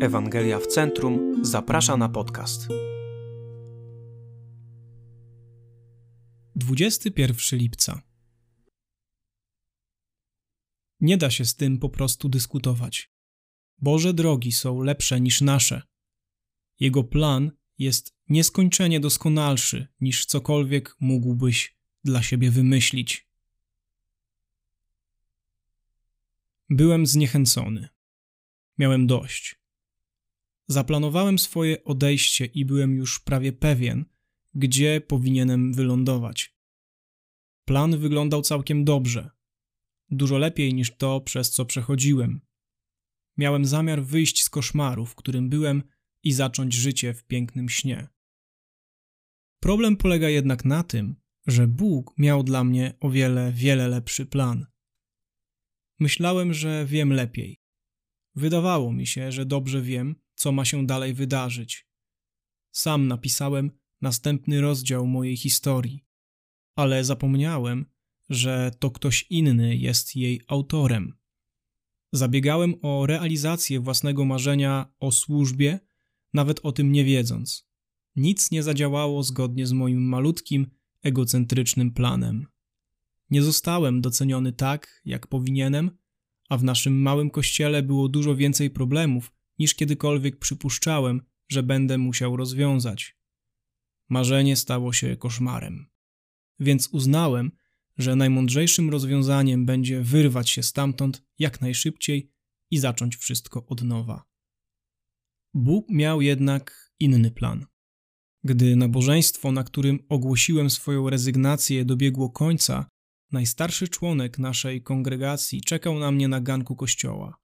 Ewangelia w Centrum zaprasza na podcast. 21 lipca. Nie da się z tym po prostu dyskutować. Boże drogi są lepsze niż nasze. Jego plan jest nieskończenie doskonalszy niż cokolwiek mógłbyś dla siebie wymyślić. Byłem zniechęcony. Miałem dość. Zaplanowałem swoje odejście i byłem już prawie pewien, gdzie powinienem wylądować. Plan wyglądał całkiem dobrze. Dużo lepiej niż to, przez co przechodziłem. Miałem zamiar wyjść z koszmaru, w którym byłem i zacząć życie w pięknym śnie. Problem polega jednak na tym, że Bóg miał dla mnie o wiele, wiele lepszy plan. Myślałem, że wiem lepiej. Wydawało mi się, że dobrze wiem, co ma się dalej wydarzyć. Sam napisałem następny rozdział mojej historii, ale zapomniałem, że to ktoś inny jest jej autorem. Zabiegałem o realizację własnego marzenia o służbie, nawet o tym nie wiedząc. Nic nie zadziałało zgodnie z moim malutkim, egocentrycznym planem. Nie zostałem doceniony tak, jak powinienem, a w naszym małym kościele było dużo więcej problemów, niż kiedykolwiek przypuszczałem, że będę musiał rozwiązać. Marzenie stało się koszmarem. Więc uznałem, że najmądrzejszym rozwiązaniem będzie wyrwać się stamtąd jak najszybciej i zacząć wszystko od nowa. Bóg miał jednak inny plan. Gdy nabożeństwo, na którym ogłosiłem swoją rezygnację, dobiegło końca, najstarszy członek naszej kongregacji czekał na mnie na ganku kościoła.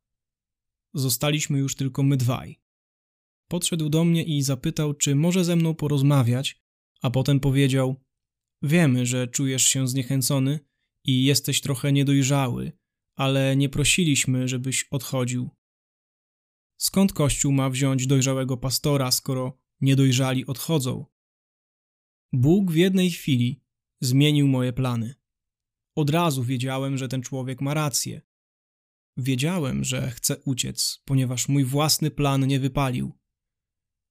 Zostaliśmy już tylko my dwaj. Podszedł do mnie i zapytał, czy może ze mną porozmawiać, a potem powiedział: Wiemy, że czujesz się zniechęcony i jesteś trochę niedojrzały, ale nie prosiliśmy, żebyś odchodził. Skąd Kościół ma wziąć dojrzałego pastora, skoro niedojrzali odchodzą? Bóg w jednej chwili zmienił moje plany. Od razu wiedziałem, że ten człowiek ma rację. Wiedziałem, że chcę uciec, ponieważ mój własny plan nie wypalił.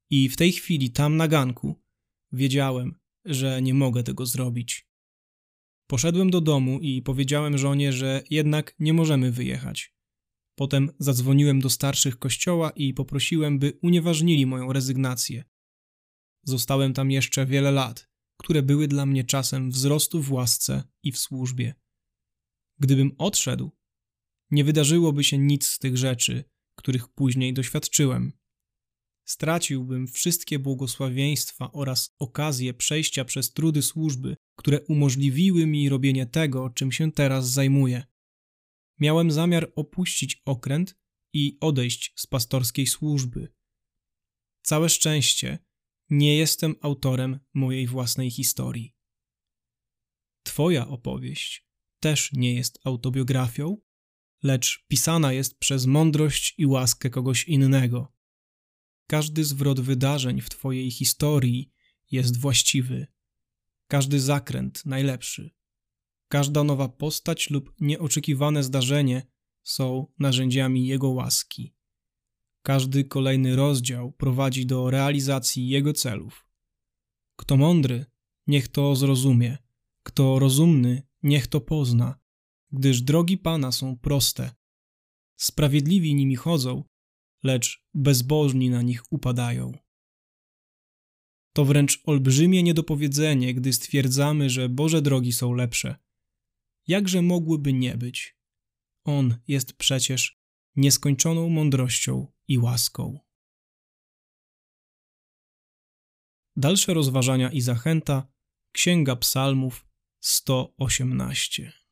I w tej chwili, tam na ganku, wiedziałem, że nie mogę tego zrobić. Poszedłem do domu i powiedziałem żonie, że jednak nie możemy wyjechać. Potem zadzwoniłem do starszych kościoła i poprosiłem, by unieważnili moją rezygnację. Zostałem tam jeszcze wiele lat, które były dla mnie czasem wzrostu w łasce i w służbie. Gdybym odszedł, nie wydarzyłoby się nic z tych rzeczy, których później doświadczyłem. Straciłbym wszystkie błogosławieństwa oraz okazję przejścia przez trudy służby, które umożliwiły mi robienie tego, czym się teraz zajmuję. Miałem zamiar opuścić okręt i odejść z pastorskiej służby. Całe szczęście, nie jestem autorem mojej własnej historii. Twoja opowieść też nie jest autobiografią, lecz pisana jest przez mądrość i łaskę kogoś innego. Każdy zwrot wydarzeń w Twojej historii jest właściwy, każdy zakręt najlepszy. Każda nowa postać lub nieoczekiwane zdarzenie są narzędziami Jego łaski. Każdy kolejny rozdział prowadzi do realizacji Jego celów. Kto mądry, niech to zrozumie, kto rozumny, niech to pozna, gdyż drogi Pana są proste. Sprawiedliwi nimi chodzą, lecz bezbożni na nich upadają. To wręcz olbrzymie niedopowiedzenie, gdy stwierdzamy, że Boże drogi są lepsze. Jakże mogłyby nie być? On jest przecież nieskończoną mądrością i łaską. Dalsze rozważania i zachęta Księga Psalmów 118